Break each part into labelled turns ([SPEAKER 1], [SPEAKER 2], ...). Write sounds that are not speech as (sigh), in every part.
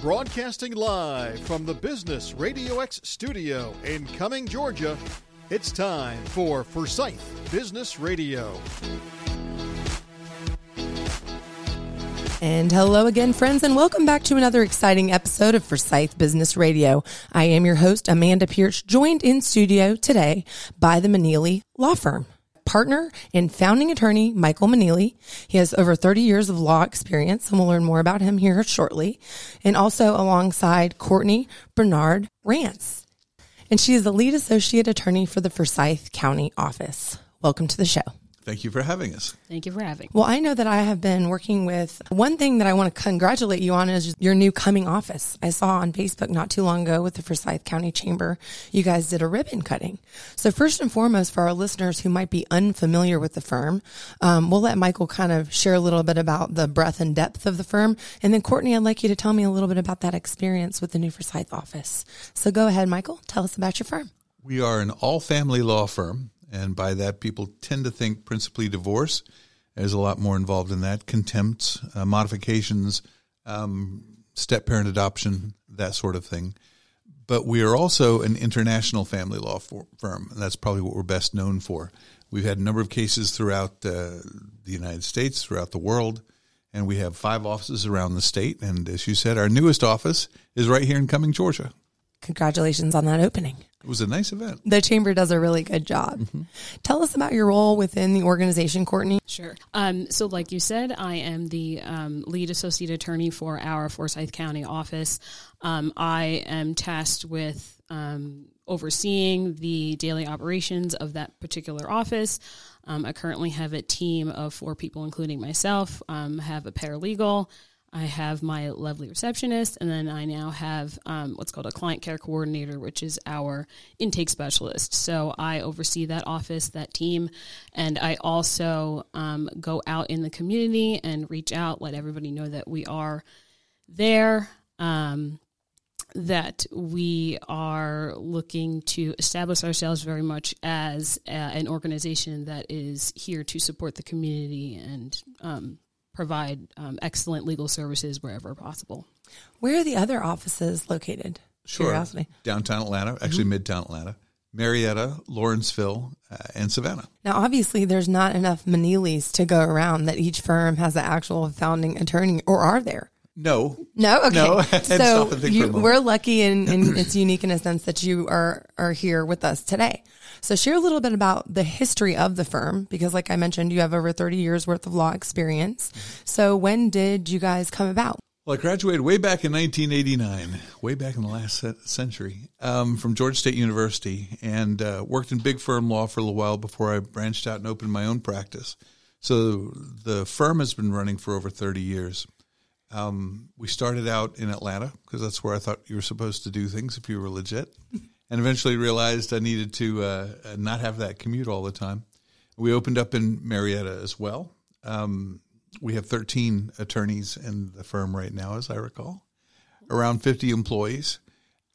[SPEAKER 1] Broadcasting live from the Business Radio X studio in Cumming, Georgia, it's time for Forsyth Business Radio.
[SPEAKER 2] And hello again, friends, and welcome back to another exciting episode of Forsyth Business Radio. I am your host, Amanda Pearch, joined in studio today by the Manely Law Firm partner and founding attorney, Michael Manely. He has over 30 years of law experience, and we'll learn more about him here shortly. And also alongside Courtney Bernard Rance. And she is the lead associate attorney for the Forsyth County office. Welcome to the show.
[SPEAKER 3] Thank you for having us.
[SPEAKER 4] Thank you for having.
[SPEAKER 2] Well, I know that I have been working with one thing that I want to congratulate you on is your new Cumming office. I saw on Facebook not too long ago with the Forsyth County Chamber, you guys did a ribbon cutting. So first and foremost, for our listeners who might be unfamiliar with the firm, um, we'll let Michael kind of share a little bit about the breadth and depth of the firm, and then Kourtney, I'd like you to tell me a little bit about that experience with the new Forsyth office. So go ahead, Michael. Tell us about your firm.
[SPEAKER 3] We are an all-family law firm and by that, people tend to think principally divorce. There's a lot more involved in that contempt, uh, modifications, um, step parent adoption, that sort of thing. But we are also an international family law for, firm, and that's probably what we're best known for. We've had a number of cases throughout uh, the United States, throughout the world, and we have five offices around the state. And as you said, our newest office is right here in Cumming, Georgia.
[SPEAKER 2] Congratulations on that opening.
[SPEAKER 3] It was a nice event.
[SPEAKER 2] The chamber does a really good job. Mm-hmm. Tell us about your role within the organization, Kourtney.
[SPEAKER 4] Sure. Um, so, like you said, I am the um, lead associate attorney for our Forsyth County office. Um, I am tasked with um, overseeing the daily operations of that particular office. Um, I currently have a team of four people, including myself. Um, have a paralegal I have my lovely receptionist, and then I now have um, what's called a client care coordinator, which is our intake specialist. So I oversee that office, that team, and I also um, go out in the community and reach out, let everybody know that we are there. Um, that we are looking to establish ourselves very much as a, an organization that is here to support the community and um, provide um, excellent legal services wherever possible.
[SPEAKER 2] Where are the other offices located?
[SPEAKER 3] Sure. Curiosity. Downtown Atlanta, actually mm-hmm. Midtown Atlanta. Marietta, Lawrenceville, uh, and Savannah.
[SPEAKER 2] Now, obviously, there's not enough Manelys to go around that each firm has an actual founding attorney, or are there?
[SPEAKER 3] No.
[SPEAKER 2] No. Okay.
[SPEAKER 3] No. (laughs)
[SPEAKER 2] so you, we're lucky, and, (clears throat) and it's unique in a sense that you are are here with us today. So share a little bit about the history of the firm because like I mentioned, you have over 30 years worth of law experience. So when did you guys come about?
[SPEAKER 3] Well, I graduated way back in 1989, way back in the last century, um, from Georgia State University, and uh, worked in big firm law for a little while before I branched out and opened my own practice. So the firm has been running for over 30 years. Um, we started out in Atlanta because that's where I thought you were supposed to do things if you were legit and eventually realized I needed to uh, not have that commute all the time. We opened up in Marietta as well. Um, we have 13 attorneys in the firm right now, as I recall, around 50 employees.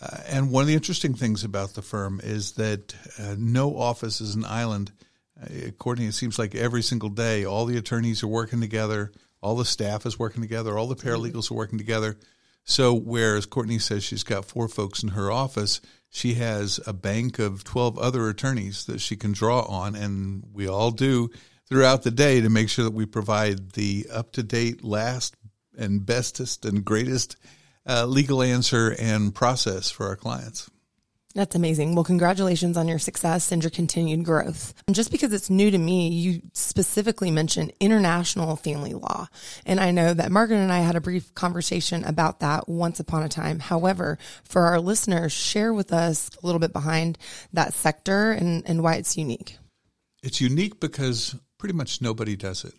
[SPEAKER 3] Uh, and one of the interesting things about the firm is that uh, no office is an island. Uh, according, it seems like every single day, all the attorneys are working together, all the staff is working together, all the paralegals are working together. So, whereas Kourtney says she's got four folks in her office, she has a bank of 12 other attorneys that she can draw on, and we all do throughout the day to make sure that we provide the up to date, last, and bestest and greatest uh, legal answer and process for our clients.
[SPEAKER 2] That's amazing. Well, congratulations on your success and your continued growth. And just because it's new to me, you specifically mentioned international family law. And I know that Margaret and I had a brief conversation about that once upon a time. However, for our listeners, share with us a little bit behind that sector and, and why it's unique.
[SPEAKER 3] It's unique because pretty much nobody does it.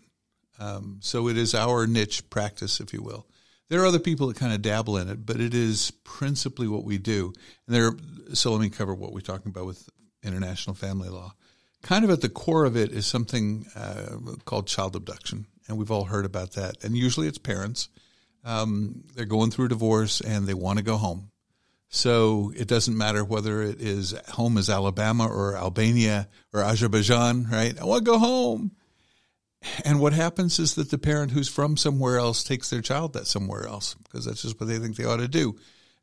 [SPEAKER 3] Um, so it is our niche practice, if you will. There are other people that kind of dabble in it, but it is principally what we do. And there, so let me cover what we're talking about with international family law. Kind of at the core of it is something uh, called child abduction, and we've all heard about that. And usually it's parents. Um, they're going through a divorce and they want to go home. So it doesn't matter whether it is home is Alabama or Albania or Azerbaijan, right? I want to go home. And what happens is that the parent who's from somewhere else takes their child that somewhere else because that's just what they think they ought to do.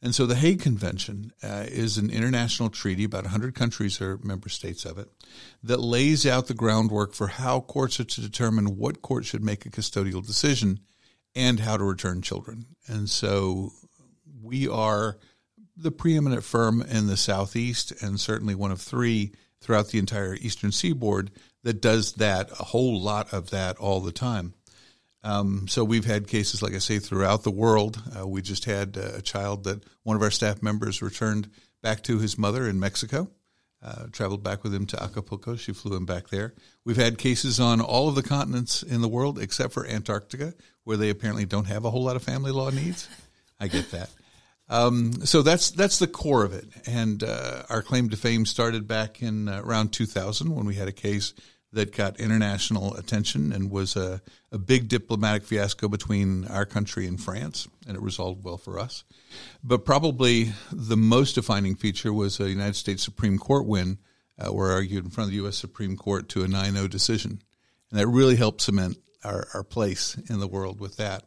[SPEAKER 3] And so the Hague Convention uh, is an international treaty, about 100 countries are member states of it, that lays out the groundwork for how courts are to determine what court should make a custodial decision and how to return children. And so we are the preeminent firm in the Southeast and certainly one of three throughout the entire Eastern seaboard that does that, a whole lot of that all the time. Um, so we've had cases, like I say, throughout the world. Uh, we just had uh, a child that one of our staff members returned back to his mother in Mexico. Uh, traveled back with him to Acapulco. She flew him back there. We've had cases on all of the continents in the world except for Antarctica, where they apparently don't have a whole lot of family law needs. I get that. Um, so that's that's the core of it. And uh, our claim to fame started back in uh, around 2000 when we had a case that got international attention and was a, a big diplomatic fiasco between our country and France, and it resolved well for us. But probably the most defining feature was a United States Supreme Court win, uh, where I argued in front of the U.S. Supreme Court to a 9 0 decision. And that really helped cement our, our place in the world with that.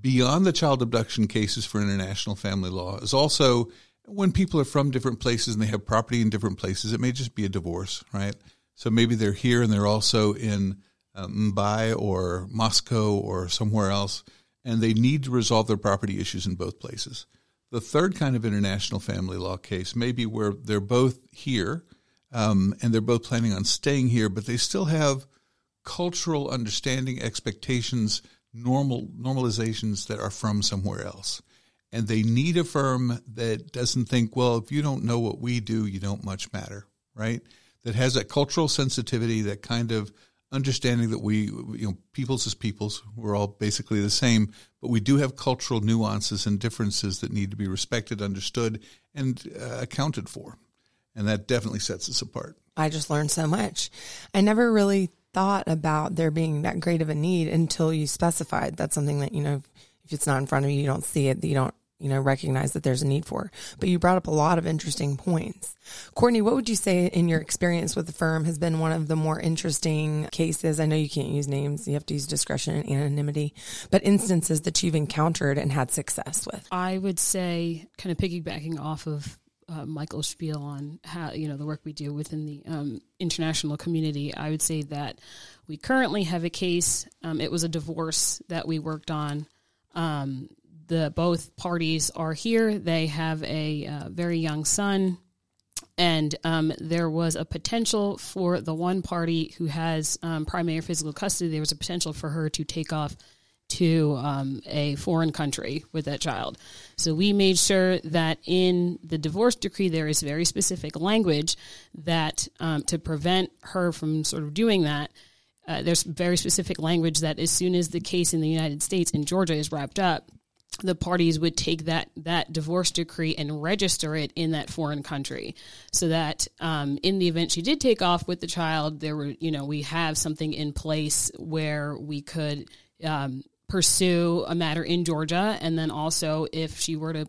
[SPEAKER 3] Beyond the child abduction cases for international family law is also when people are from different places and they have property in different places, it may just be a divorce, right? So maybe they're here and they're also in uh, Mumbai or Moscow or somewhere else, and they need to resolve their property issues in both places. The third kind of international family law case may be where they're both here um, and they're both planning on staying here, but they still have cultural understanding, expectations, normal normalizations that are from somewhere else. And they need a firm that doesn't think, well, if you don't know what we do, you don't much matter, right? that has that cultural sensitivity, that kind of understanding that we, you know, peoples as peoples, we're all basically the same, but we do have cultural nuances and differences that need to be respected, understood, and uh, accounted for. And that definitely sets us apart.
[SPEAKER 2] I just learned so much. I never really thought about there being that great of a need until you specified that's something that, you know, if it's not in front of you, you don't see it, you don't you know, recognize that there's a need for. But you brought up a lot of interesting points. Kourtney, what would you say in your experience with the firm has been one of the more interesting cases? I know you can't use names, you have to use discretion and anonymity, but instances that you've encountered and had success with.
[SPEAKER 4] I would say, kind of piggybacking off of uh, Michael's spiel on how you know the work we do within the um, international community, I would say that we currently have a case. Um, it was a divorce that we worked on. Um, the both parties are here. They have a uh, very young son, and um, there was a potential for the one party who has um, primary physical custody. There was a potential for her to take off to um, a foreign country with that child. So we made sure that in the divorce decree there is very specific language that um, to prevent her from sort of doing that. Uh, there's very specific language that as soon as the case in the United States in Georgia is wrapped up, the parties would take that that divorce decree and register it in that foreign country, so that um, in the event she did take off with the child, there were you know we have something in place where we could um, pursue a matter in Georgia, and then also if she were to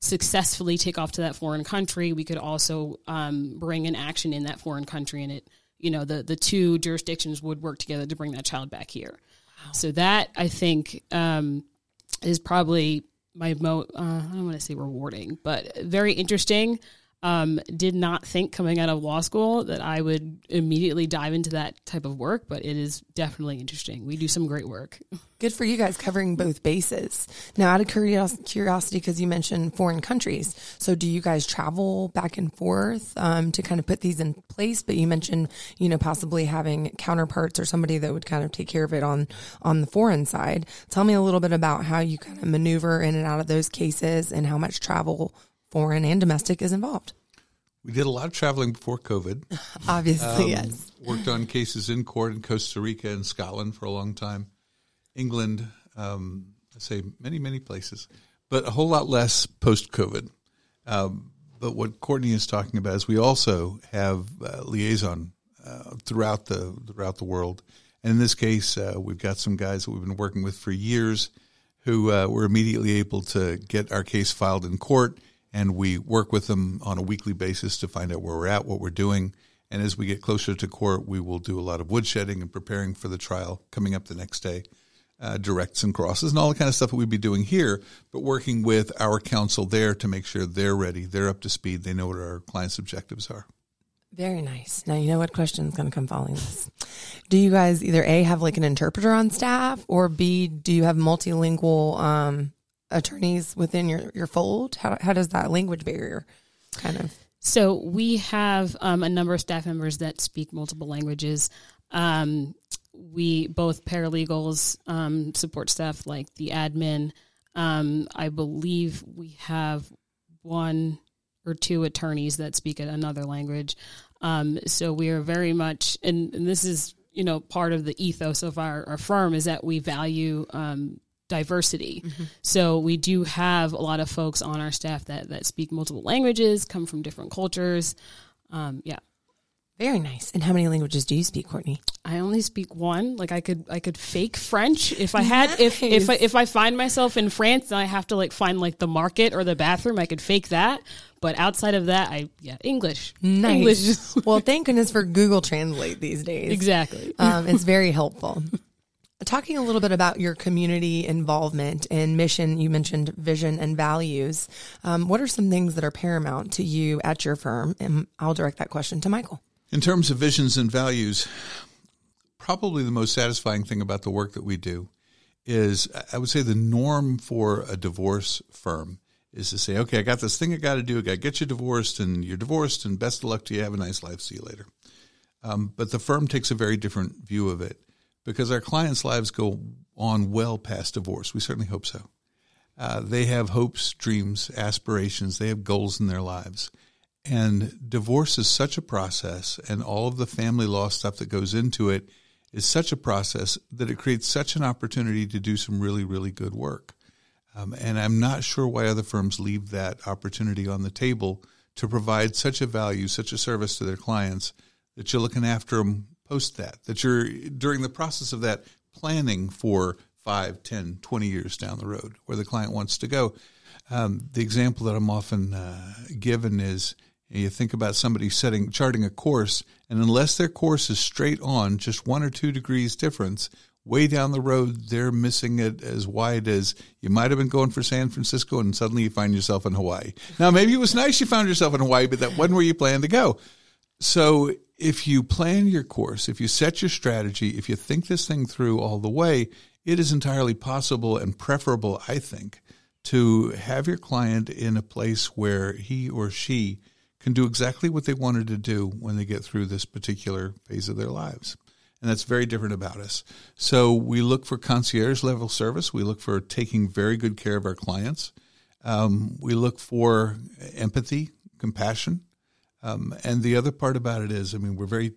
[SPEAKER 4] successfully take off to that foreign country, we could also um, bring an action in that foreign country, and it you know the the two jurisdictions would work together to bring that child back here. Wow. So that I think um, is probably my mo uh, I don't want to say rewarding, but very interesting. Um, did not think coming out of law school that I would immediately dive into that type of work, but it is definitely interesting. We do some great work.
[SPEAKER 2] Good for you guys covering both bases. Now, out of curiosity, because you mentioned foreign countries, so do you guys travel back and forth um, to kind of put these in place? But you mentioned, you know, possibly having counterparts or somebody that would kind of take care of it on on the foreign side. Tell me a little bit about how you kind of maneuver in and out of those cases and how much travel foreign and domestic, is involved.
[SPEAKER 3] We did a lot of traveling before COVID. (laughs)
[SPEAKER 2] Obviously, um, yes.
[SPEAKER 3] Worked on cases in court in Costa Rica and Scotland for a long time, England, um, I say many, many places, but a whole lot less post COVID. Um, but what Kourtney is talking about is we also have uh, liaison uh, throughout the throughout the world, and in this case, uh, we've got some guys that we've been working with for years who uh, were immediately able to get our case filed in court and we work with them on a weekly basis to find out where we're at, what we're doing, And as we get closer to court, we will do a lot of woodshedding and preparing for the trial coming up the next day, uh, directs and crosses, and all the kind of stuff that we'd be doing here, but working with our counsel there to make sure they're ready, they're up to speed, they know what our clients' objectives are.
[SPEAKER 2] Very nice. Now you know what question is going to come following this. Do you guys either A have like an interpreter on staff or B do you have multilingual um, attorneys within your, your fold? How, how does that language barrier kind of?
[SPEAKER 4] So we have um, a number of staff members that speak multiple languages. Um, we both paralegals, um, support staff like the admin. Um, I believe we have one or two attorneys that speak another language. Um, so we are very much, and, and, this is you know part of the ethos of our, our firm is that we value um, diversity. Mm-hmm. So we do have a lot of folks on our staff that that speak multiple languages, come from different cultures. Um, yeah.
[SPEAKER 2] Very nice. And how many languages do you speak, Kourtney?
[SPEAKER 4] I only speak one. Like I could, I could fake French if I had. Nice. If if I, if I find myself in France and I have to like find like the market or the bathroom, I could fake that. But outside of that, I yeah English.
[SPEAKER 2] Nice. English. well, thank goodness for Google Translate these days.
[SPEAKER 4] Exactly.
[SPEAKER 2] Um, it's very helpful. (laughs) Talking a little bit about your community involvement and mission, you mentioned vision and values. Um, what are some things that are paramount to you at your firm? And I'll direct that question to Michael.
[SPEAKER 3] In terms of visions and values, probably the most satisfying thing about the work that we do is I would say the norm for a divorce firm is to say, okay, I got this thing I got to do. I got to get you divorced, and you're divorced, and best of luck to you. Have a nice life. See you later. Um, but the firm takes a very different view of it because our clients' lives go on well past divorce. We certainly hope so. Uh, they have hopes, dreams, aspirations. They have goals in their lives. And divorce is such a process, and all of the family law stuff that goes into it is such a process that it creates such an opportunity to do some really, really good work. Um, and I'm not sure why other firms leave that opportunity on the table to provide such a value, such a service to their clients that you're looking after them post that, that you're during the process of that planning for 5, 10, 20 years down the road where the client wants to go. Um, the example that I'm often uh, given is you think about somebody setting charting a course, and unless their course is straight on, just one or two degrees difference, way down the road, they're missing it as wide as you might have been going for San Francisco, and suddenly you find yourself in Hawaii. Now, maybe it was nice you found yourself in Hawaii, but that wasn't where you planned to go. So, if you plan your course, if you set your strategy, if you think this thing through all the way, it is entirely possible and preferable, I think, to have your client in a place where he or she can do exactly what they wanted to do when they get through this particular phase of their lives. And that's very different about us. So we look for concierge level service. We look for taking very good care of our clients. Um, we look for empathy, compassion. Um, and the other part about it is, I mean, we're very,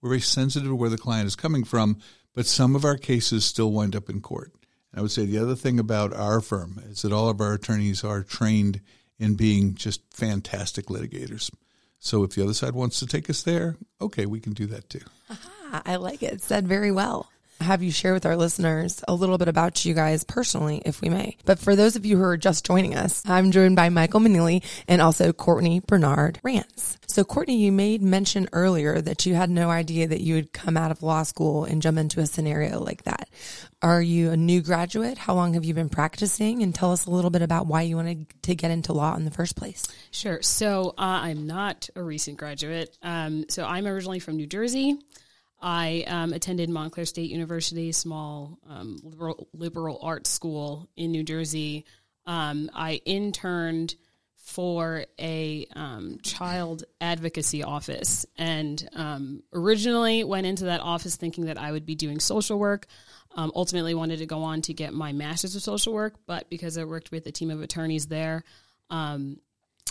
[SPEAKER 3] we're very sensitive to where the client is coming from, but some of our cases still wind up in court. And I would say the other thing about our firm is that all of our attorneys are trained in being just fantastic litigators. So if the other side wants to take us there, okay, we can do that too.
[SPEAKER 2] Aha, I like it. Said very well have you share with our listeners a little bit about you guys personally, if we may. But for those of you who are just joining us, I'm joined by Michael Manely and also Kourtney Bernard-Rance. So, Kourtney, you made mention earlier that you had no idea that you would come out of law school and jump into a scenario like that. Are you a new graduate? How long have you been practicing? And tell us a little bit about why you wanted to get into law in the first place.
[SPEAKER 4] Sure. So, uh, I'm not a recent graduate. Um, so, I'm originally from New Jersey. I um, attended Montclair State University, small um, liberal, liberal arts school in New Jersey. Um, I interned for a um, child advocacy office and um, originally went into that office thinking that I would be doing social work. Um, ultimately, wanted to go on to get my master's of social work, but because I worked with a team of attorneys there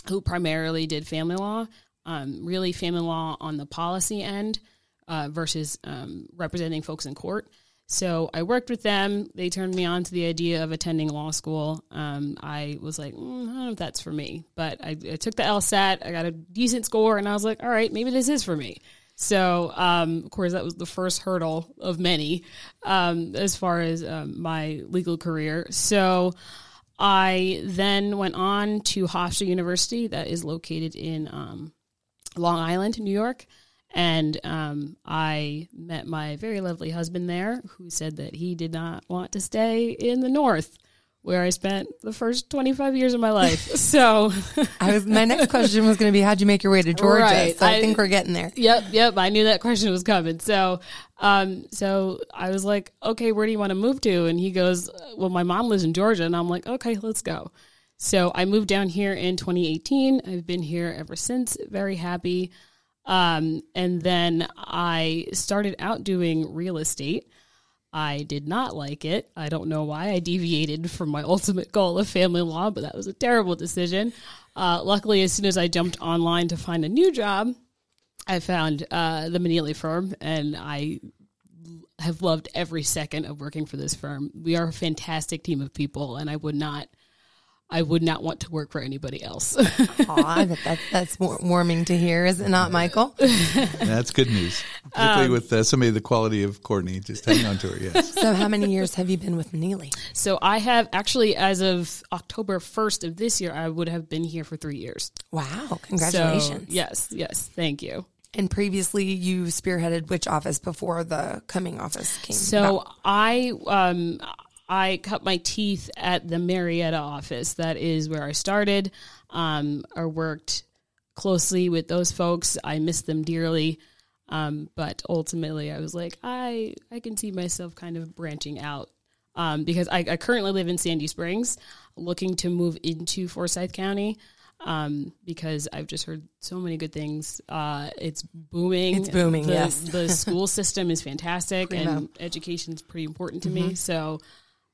[SPEAKER 4] who primarily did family law, really family law on the policy end uh, versus um, representing folks in court. So I worked with them. They turned me on to the idea of attending law school. Um, I was like, mm, I don't know if that's for me, but I, I, took the LSAT. I got a decent score, and I was like, all right, maybe this is for me. So, um, of course, that was the first hurdle of many um, as far as um, my legal career. So, I then went on to Hofstra University, that is located in um, Long Island, New York And um, I met my very lovely husband there, who said that he did not want to stay in the north where I spent the first 25 years of my life. (laughs) So
[SPEAKER 2] I was my next question was going to be how'd you make your way to Georgia?
[SPEAKER 4] Right.
[SPEAKER 2] So I,
[SPEAKER 4] I-
[SPEAKER 2] think we're getting there.
[SPEAKER 4] Yep, yep. I knew that question was coming. So, um, so I was like, okay, where do you want to move to? And he goes, well, my mom lives in Georgia, and I'm like, okay, let's go. So I moved down here in 2018. I've been here ever since. Very happy. Um, and then I started out doing real estate. I did not like it. I don't know why. I deviated from my ultimate goal of family law, but that was a terrible decision. Uh, luckily, as soon as I jumped online to find a new job, I found uh, the Manely firm, and I have loved every second of working for this firm. We are a fantastic team of people, and I would not, I would not want to work for anybody else. (laughs)
[SPEAKER 2] Aw, that, that's that's warming to hear, is it not, Michael? (laughs)
[SPEAKER 3] That's good news, particularly with uh, somebody the quality of Kourtney. Just hang on to her. Yes. (laughs)
[SPEAKER 2] so, how many years have you been with Neely?
[SPEAKER 4] so I have actually, as of October first of this year, I would have been here for three years.
[SPEAKER 2] Wow, congratulations!
[SPEAKER 4] So, yes, yes, thank you.
[SPEAKER 2] And previously, you spearheaded which office before the Cumming office came?
[SPEAKER 4] So
[SPEAKER 2] about?
[SPEAKER 4] I um I cut my teeth at the Marietta office. That is where I started. Um, I worked closely with those folks. I miss them dearly. Um, but ultimately, I was like, I I can see myself kind of branching out um, because I, I currently live in Sandy Springs, looking to move into Forsyth County. Um, because I've just heard so many good things. Uh, it's booming.
[SPEAKER 2] It's booming,
[SPEAKER 4] The-
[SPEAKER 2] yes.
[SPEAKER 4] the school (laughs) system is fantastic,
[SPEAKER 2] Primo.
[SPEAKER 4] and education is pretty important to
[SPEAKER 2] Mm-hmm.
[SPEAKER 4] me. So,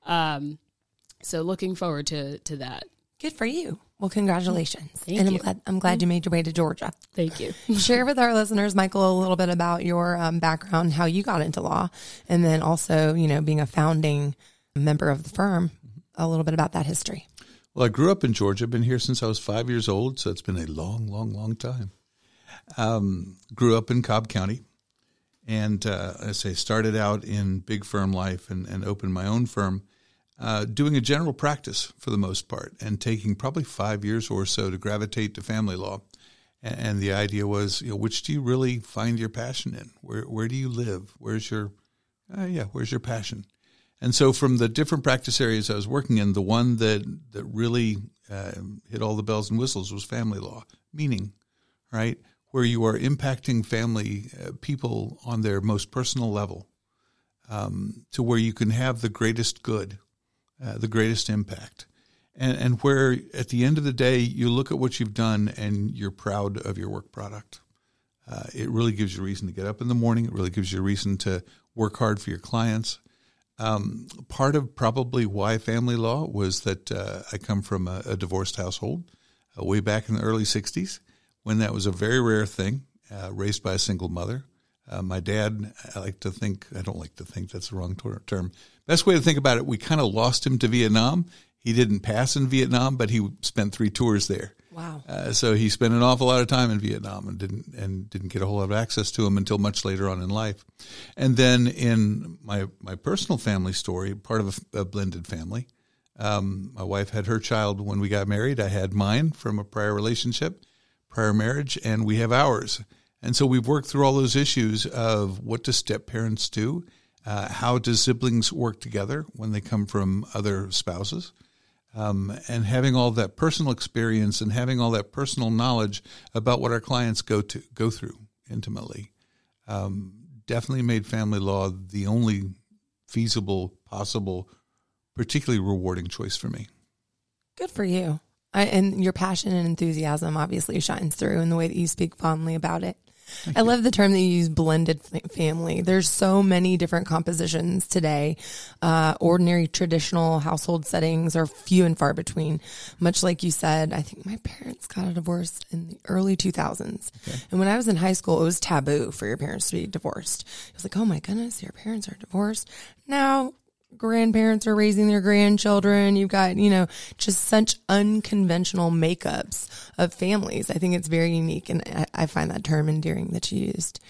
[SPEAKER 4] um, so looking forward to to that.
[SPEAKER 2] good for you. Well, congratulations,
[SPEAKER 4] Thank
[SPEAKER 2] and I'm
[SPEAKER 4] you.
[SPEAKER 2] glad I'm glad you made your way to Georgia.
[SPEAKER 4] Thank you. (laughs)
[SPEAKER 2] Share with our listeners, Michael, a little bit about your um, background, how you got into law, and then also, you know, being a founding member of the firm. A little bit about that history.
[SPEAKER 3] Well, I grew up in Georgia. I've Been here since I was five years old, so it's been a long, long, long time. Um, grew up in Cobb County, and uh, I say started out in big firm life and, and opened my own firm, uh, doing a general practice for the most part, and taking probably five years or so to gravitate to family law. And, and the idea was, you know, which do you really find your passion in? Where where do you live? Where's your uh, yeah, where's your passion? And so, from the different practice areas I was working in, the one that that really uh, hit all the bells and whistles was family law, meaning, right, where you are impacting family uh, people on their most personal level, um, to where you can have the greatest good, uh, the greatest impact, and and where at the end of the day you look at what you've done and you're proud of your work product. Uh, it really gives you reason to get up in the morning. It really gives you a reason to work hard for your clients. Um, part of probably why family law was that uh, I come from a, a divorced household uh, way back in the early 60s when that was a very rare thing, uh, raised by a single mother. Uh, my dad, I like to think, I don't like to think that's the wrong ter- term. Best way to think about it, we kind of lost him to Vietnam. He didn't pass in Vietnam, but he spent three tours there.
[SPEAKER 2] Wow.
[SPEAKER 3] Uh, so he spent an awful lot of time in Vietnam and didn't and didn't get a whole lot of access to him until much later on in life. And then in my my personal family story, part of a, a blended family. Um, my wife had her child when we got married. I had mine from a prior relationship, prior marriage, and we have ours. And so we've worked through all those issues of what do step parents do, uh, how do siblings work together when they come from other spouses um, and having all that personal experience and having all that personal knowledge about what our clients go to go through intimately um, definitely made family law the only feasible, possible, particularly rewarding choice for me.
[SPEAKER 2] Good for you. I, and your passion and enthusiasm obviously shines through in the way that you speak fondly about it. I love the term that you use, blended family. There's so many different compositions today. Uh, ordinary traditional household settings are few and far between. Much like you said, I think my parents got a divorce in the early 2000s. And when I was in high school, it was taboo for your parents to be divorced. It was like, oh my goodness, your parents are divorced. Now grandparents are raising their grandchildren. You've got, you know, just such unconventional makeups of families. I think it's very unique. And I, I find that term endearing that you used.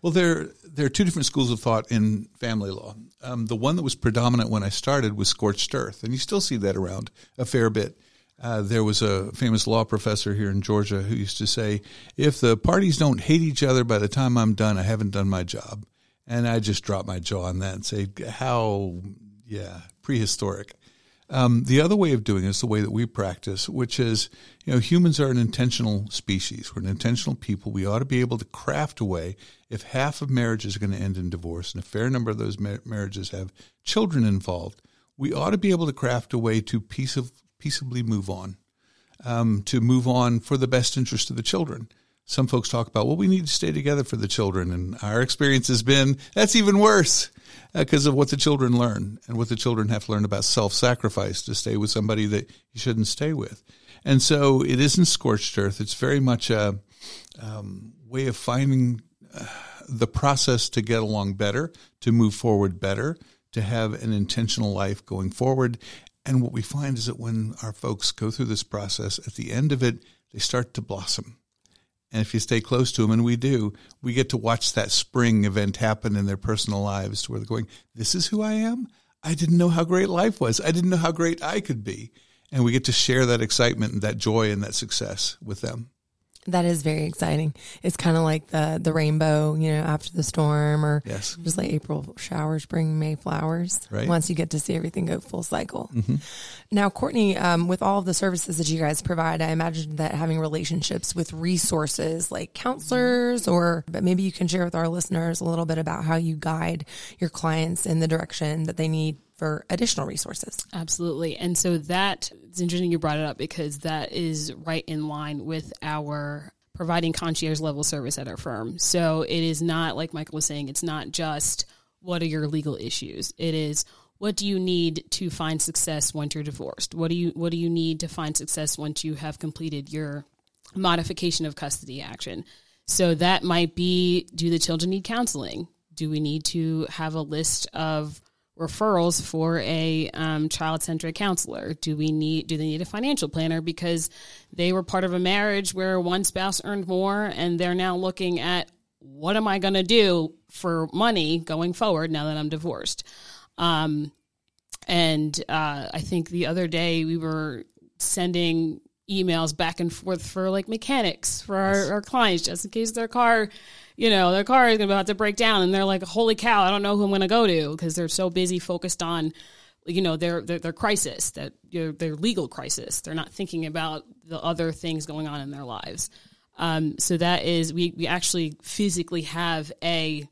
[SPEAKER 3] Well, there there are two different schools of thought in family law. Um, the one that was predominant when I started was scorched earth, and you still see that around a fair bit. Uh, there was a famous law professor here in Georgia who used to say, if the parties don't hate each other by the time I'm done, I haven't done my job. And I just drop my jaw on that and say, how, yeah, prehistoric. Um, the other way of doing it is the way that we practice, which is, you know, humans are an intentional species. We're an intentional people. We ought to be able to craft a way. If half of marriages are going to end in divorce, and a fair number of those marriages have children involved, we ought to be able to craft a way to peace of, peaceably move on, um, to move on for the best interest of the children. Some folks talk about, well, we need to stay together for the children. And our experience has been that's even worse because uh, of what the children learn and what the children have to learn about self sacrifice to stay with somebody that you shouldn't stay with. And so it isn't scorched earth. It's very much a um, way of finding uh, the process to get along better, to move forward better, to have an intentional life going forward. And what we find is that when our folks go through this process, at the end of it, they start to blossom. And if you stay close to them, and we do, we get to watch that spring event happen in their personal lives where they're going, This is who I am? I didn't know how great life was. I didn't know how great I could be. And we get to share that excitement and that joy and that success with them.
[SPEAKER 2] That is very exciting. It's kind of like the the rainbow, you know, after the storm, or
[SPEAKER 3] yes.
[SPEAKER 2] just like April showers bring May flowers.
[SPEAKER 3] Right.
[SPEAKER 2] Once you get to see everything go full cycle.
[SPEAKER 3] Mm-hmm.
[SPEAKER 2] Now, Kourtney, um, with all of the services that you guys provide, I imagine that having relationships with resources like counselors, or but maybe you can share with our listeners a little bit about how you guide your clients in the direction that they need for additional resources.
[SPEAKER 4] Absolutely. And so that it's interesting you brought it up because that is right in line with our providing concierge level service at our firm. So it is not like Michael was saying, it's not just what are your legal issues. It is what do you need to find success once you're divorced? What do you what do you need to find success once you have completed your modification of custody action? So that might be do the children need counseling? Do we need to have a list of referrals for a um, child-centric counselor? Do we need do they need a financial planner because they were part of a marriage where one spouse earned more and they're now looking at what am I going to do for money going forward now that I'm divorced? Um, and uh, I think the other day we were sending emails back and forth for like mechanics for our, our clients just in case their car you know, their car is about to break down and they're like, holy cow, I don't know who I'm going to go to because they're so busy focused on, you know, their, their, their crisis, that you know, their legal crisis. They're not thinking about the other things going on in their lives. Um, so that is, we, we actually physically have a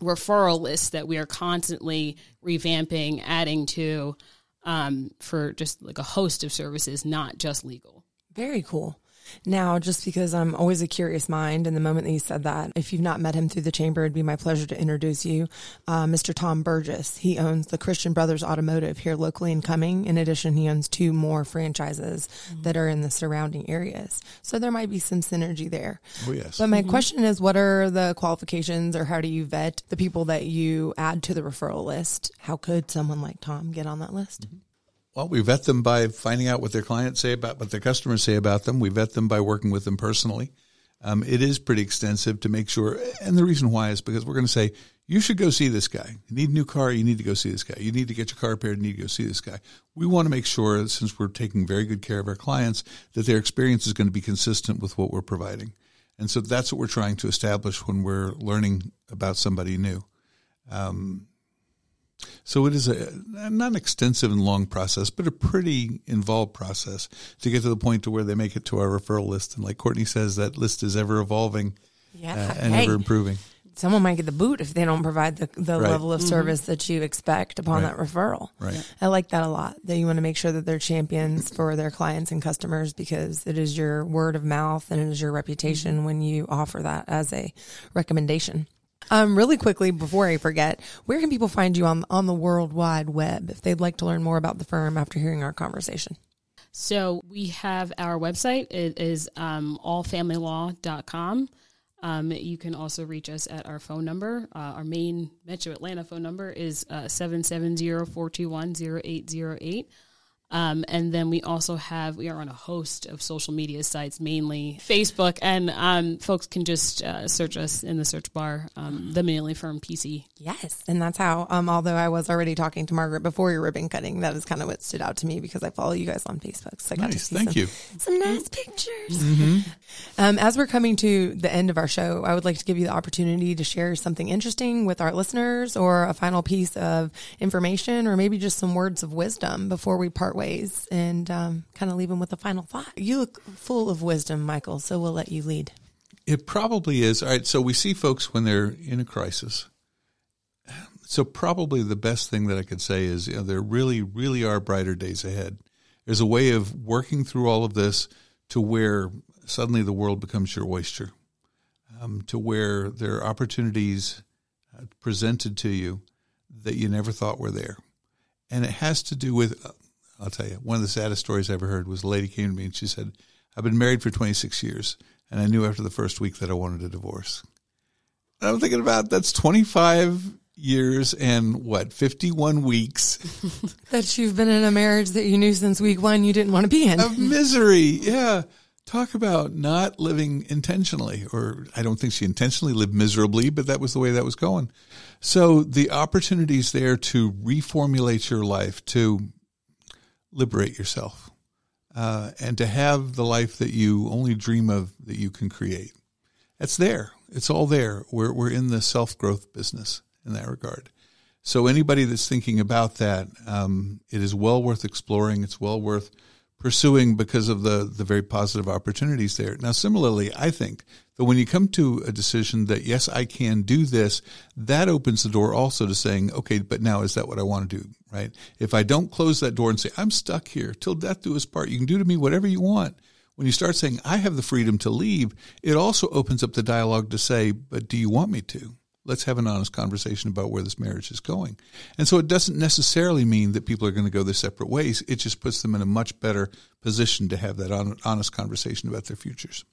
[SPEAKER 4] referral list that we are constantly revamping, adding to um, for just like a host of services, not just legal.
[SPEAKER 2] Very cool. Now, just because I'm always a curious mind, and the moment that you said that, if you've not met him through the chamber, it'd be my pleasure to introduce you. Uh, Mr. Tom Burgess. He owns the Christian Brothers Automotive here locally in Cumming. In addition, he owns two more franchises mm-hmm. that are in the surrounding areas. So there might be some synergy there.
[SPEAKER 3] Oh, yes.
[SPEAKER 2] But my mm-hmm. question is what are the qualifications or how do you vet the people that you add to the referral list? How could someone like Tom get on that list?
[SPEAKER 3] Mm-hmm. Well, we vet them by finding out what their clients say about what their customers say about them. We vet them by working with them personally. Um, it is pretty extensive to make sure. And the reason why is because we're going to say, you should go see this guy. You need a new car, you need to go see this guy. You need to get your car repaired, you need to go see this guy. We want to make sure, since we're taking very good care of our clients, that their experience is going to be consistent with what we're providing. And so that's what we're trying to establish when we're learning about somebody new. Um, so it is a not an extensive and long process, but a pretty involved process to get to the point to where they make it to our referral list. And like Kourtney says, that list is ever evolving
[SPEAKER 2] yeah.
[SPEAKER 3] uh, and hey, ever improving.
[SPEAKER 2] Someone might get the boot if they don't provide the, the
[SPEAKER 3] right.
[SPEAKER 2] level of mm-hmm. service that you expect upon right. that referral.
[SPEAKER 3] Right.
[SPEAKER 2] I like that a lot. That you want to make sure that they're champions for their clients and customers because it is your word of mouth and it is your reputation mm-hmm. when you offer that as a recommendation. Um, really quickly before I forget, where can people find you on on the World Wide Web if they'd like to learn more about the firm after hearing our conversation?
[SPEAKER 4] So we have our website. It is um, allfamilylaw.com. Um, you can also reach us at our phone number. Uh, our main Metro Atlanta phone number is uh, 770-421-0808. Um, and then we also have, we are on a host of social media sites, mainly Facebook, and um, folks can just uh, search us in the search bar, um, the Manely Firm PC.
[SPEAKER 2] Yes, and that's how. Um, although I was already talking to Margaret before your ribbon cutting, that is kind of what stood out to me because I follow you guys on Facebook. So I got to see
[SPEAKER 3] Thank
[SPEAKER 2] some,
[SPEAKER 3] you.
[SPEAKER 2] some nice pictures. (laughs) Um, as we're coming to the end of our show, I would like to give you the opportunity to share something interesting with our listeners, or a final piece of information, or maybe just some words of wisdom before we part ways, and um, kind of leave them with a final thought. You look full of wisdom, Michael. So we'll let you lead.
[SPEAKER 3] It probably is. All right. So we see folks when they're in a crisis. So probably the best thing that I could say is, you know, there really, really are brighter days ahead. There's a way of working through all of this to where suddenly the world becomes your oyster, um, to where there are opportunities uh, presented to you that you never thought were there. And it has to do with, uh, I'll tell you, one of the saddest stories I ever heard was a lady came to me and she said, I've been married for 26 years and I knew after the first week that I wanted a divorce. And I'm thinking about that's 25 years and what, 51 weeks (laughs)
[SPEAKER 2] That you've been in a marriage that you knew since week one you didn't want to be in.
[SPEAKER 3] of misery. Yeah. Talk about not living intentionally, or I don't think she intentionally lived miserably, but that was the way that was going. So the opportunities there to reformulate your life, to liberate yourself, uh, and to have the life that you only dream of that you can create. It's there. It's all there. We're, we're in the self growth business in that regard. So anybody that's thinking about that, um, it is well worth exploring. It's well worth pursuing because of the the very positive opportunities there. Now, similarly, I think that when you come to a decision that yes, I can do this, that opens the door also to saying, okay, but now is that what I want to do? Right? If I don't close that door and say I'm stuck here till death do us part, you can do to me whatever you want. When you start saying I have the freedom to leave, it also opens up the dialogue to say, but do you want me to? let's have an honest conversation about where this marriage is going. And so it doesn't necessarily mean that people are going to go their separate ways. It just puts them in a much better position to have that honest conversation about their futures.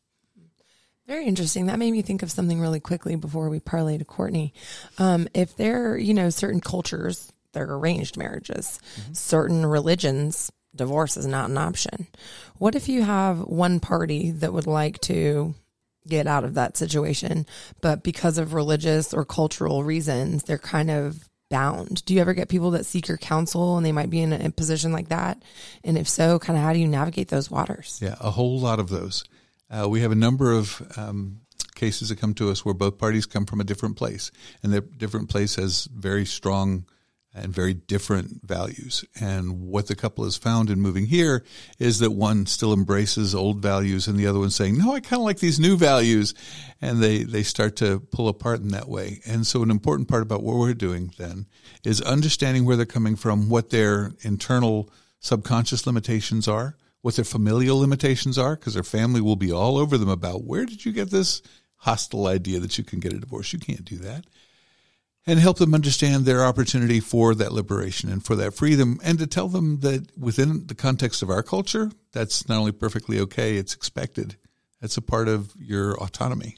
[SPEAKER 2] Very interesting. That made me think of something really quickly before we parlay to Courtney. Um, if there, you know, certain cultures, they're arranged marriages, certain religions, divorce is not an option. What if you have one party that would like to get out of that situation, but because of religious or cultural reasons, they're kind of bound. Do you ever get people that seek your counsel and they might be in a, a position like that? And if so, kind of how do you navigate those waters?
[SPEAKER 3] Yeah, a whole lot of those. Uh, we have a number of um, cases that come to us where both parties come from a different place, and the different place has very strong and very different values. And what the couple has found in moving here is that one still embraces old values and the other one's saying, no, I kind of like these new values. And they, they start to pull apart in that way. And so an important part about what we're doing then is understanding where they're coming from, what their internal subconscious limitations are, what their familial limitations are, because their family will be all over them about where did you get this hostile idea that you can get a divorce? You can't do that and help them understand their opportunity for that liberation and for that freedom and to tell them that within the context of our culture that's not only perfectly okay it's expected. That's a part of your autonomy.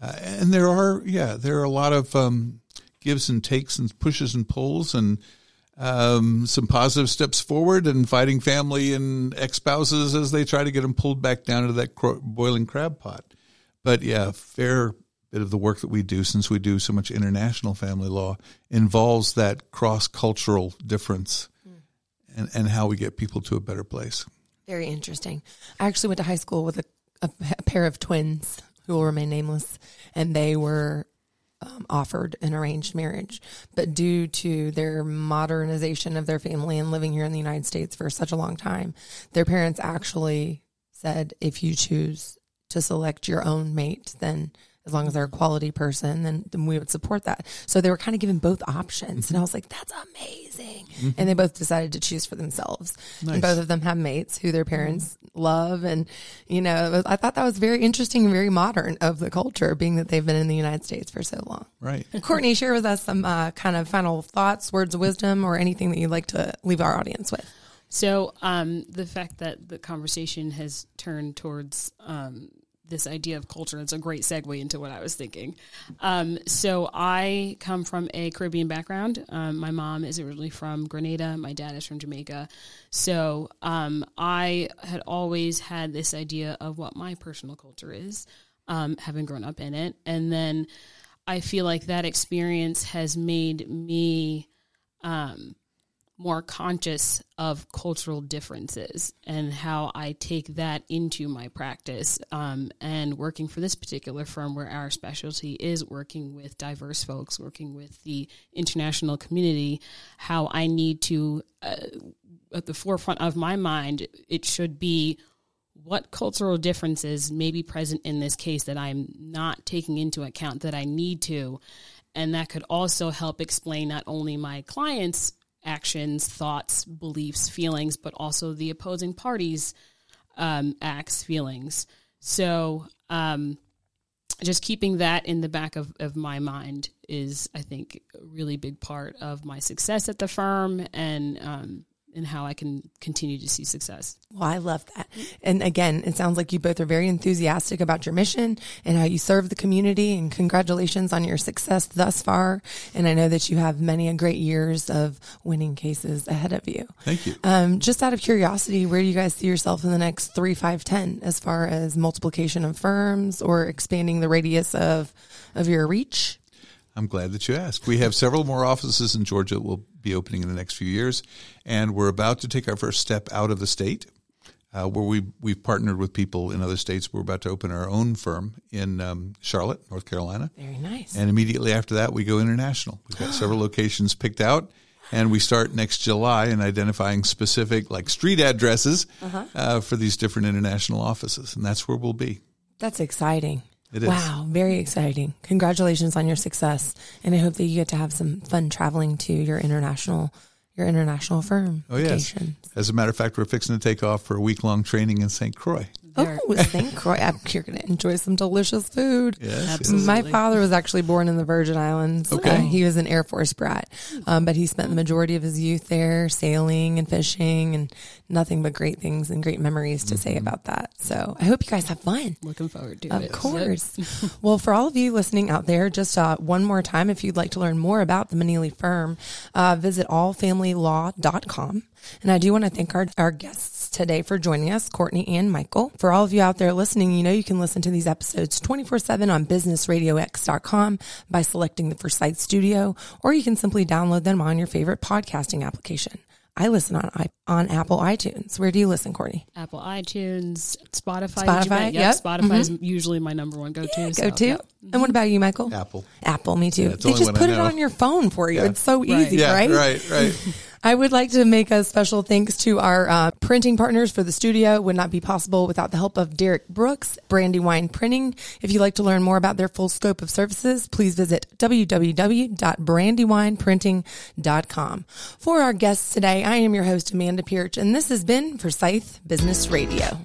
[SPEAKER 3] Uh, and there are yeah there are a lot of um, gives and takes and pushes and pulls and um, some positive steps forward and fighting family and ex-spouses as they try to get them pulled back down into that cro- boiling crab pot. But yeah fair bit of the work that we do, since we do so much international family law, involves that cross cultural difference and, and how we get people to a better place.
[SPEAKER 2] Very interesting. I actually went to high school with a, a, a pair of twins who will remain nameless, and they were um, offered an arranged marriage. But due to their modernization of their family and living here in the United States for such a long time, their parents actually said, if you choose to select your own mate, then as long as they're a quality person, then, then we would support that. So they were kind of given both options. And I was like, that's amazing. And they both decided to choose for themselves.
[SPEAKER 3] Nice.
[SPEAKER 2] And both of them have mates who their parents love. And, you know, was- I thought that was very interesting and very modern of the culture, being that they've been in the United States for so long.
[SPEAKER 3] Right.
[SPEAKER 2] Kourtney, share with us some uh, kind of final thoughts, words of wisdom, or anything that you'd like to leave our audience with.
[SPEAKER 4] So um, the fact that the conversation has turned towards um, this idea of culture. It's a great segue into what I was thinking. Um, so I come from a Caribbean background. Um, my mom is originally from Grenada. My dad is from Jamaica. So um, I had always had this idea of what my personal culture is, um, having grown up in it, and then I feel like that experience has made me um, more conscious of cultural differences and how I take that into my practice. Um, and working for this particular firm, where our specialty is working with diverse folks, working with the international community, how I need to, uh, at the forefront of my mind, it should be what cultural differences may be present in this case that I'm not taking into account that I need to. And that could also help explain not only my clients' actions, thoughts, beliefs, feelings, but also the opposing parties' um, acts, feelings. So, um, just keeping that in the back of, of my mind is, I think, a really big part of my success at the firm and um, and how I can continue to see success.
[SPEAKER 2] Well, I love that. And again, it sounds like you both are very enthusiastic about your mission and how you serve the community and congratulations on your success thus far. And I know that you have many great years of winning cases ahead of you.
[SPEAKER 3] Thank you.
[SPEAKER 2] Um, just out of curiosity, where do you guys see yourself in the next three, five, ten as far as multiplication of firms or expanding the radius of, of your reach?
[SPEAKER 3] I'm glad that you asked. We have several more offices in Georgia that will be opening in the next few years, and we're about to take our first step out of the state, uh, where we we've partnered with people in other states. We're about to open our own firm in um, Charlotte, North Carolina.
[SPEAKER 2] Very nice.
[SPEAKER 3] And immediately after that, we go international. We've got (gasps) several locations picked out. And we start next July in identifying specific, like street addresses, uh-huh. uh, for these different international offices, and that's where we'll be.
[SPEAKER 2] That's exciting.
[SPEAKER 3] It is.
[SPEAKER 2] Wow, very exciting. Congratulations on your success. And I hope that you get to have some fun traveling to your international your international firm.
[SPEAKER 3] Oh yes. As a matter of fact, we're fixing to take off for a week long training in St. Croix.
[SPEAKER 2] Oh, St. (laughs) Croix. You're going to enjoy some delicious food.
[SPEAKER 3] Yes,
[SPEAKER 4] Absolutely.
[SPEAKER 2] My father was actually born in the Virgin Islands.
[SPEAKER 3] Okay.
[SPEAKER 2] Uh, he was an Air Force brat, um, but he spent the majority of his youth there sailing and fishing and nothing but great things and great memories to say about that. So I hope you guys have fun.
[SPEAKER 4] Looking forward to
[SPEAKER 2] Of
[SPEAKER 4] it.
[SPEAKER 2] Of course. (laughs) well, for all of you listening out there, just uh, one more time, if you'd like to learn more about the Manely firm, uh, visit allfamilylaw.com. And I do want to thank our, our guests today for joining us, Kourtney and Michael. For all of you out there listening, you know you can listen to these episodes 24 7 on businessradiox.com by selecting the Forsyth Studio, or you can simply download them on your favorite podcasting application. I listen on on Apple iTunes. Where do you listen, Kourtney?
[SPEAKER 4] Apple iTunes, Spotify.
[SPEAKER 2] Spotify,
[SPEAKER 4] Did you mention-
[SPEAKER 2] yep.
[SPEAKER 4] Spotify is mm-hmm. usually my number one go-to. so,
[SPEAKER 2] Go to.
[SPEAKER 4] yep.
[SPEAKER 2] And what about you, Michael?
[SPEAKER 3] Apple.
[SPEAKER 2] Apple, me too.
[SPEAKER 3] it's
[SPEAKER 2] they just put it on your phone for you.
[SPEAKER 3] Yeah.
[SPEAKER 2] It's so
[SPEAKER 4] Right.
[SPEAKER 2] easy,
[SPEAKER 3] Yeah,
[SPEAKER 2] right?
[SPEAKER 3] right, right. (laughs)
[SPEAKER 2] I would like to make a special thanks to our uh, printing partners for the studio. Would not be possible without the help of Derek Brooks, Brandywine Printing. If you'd like to learn more about their full scope of services, please visit www.brandywineprinting.com. For our guests today, I am your host, Amanda Pearch, and this has been Forsyth Business Radio.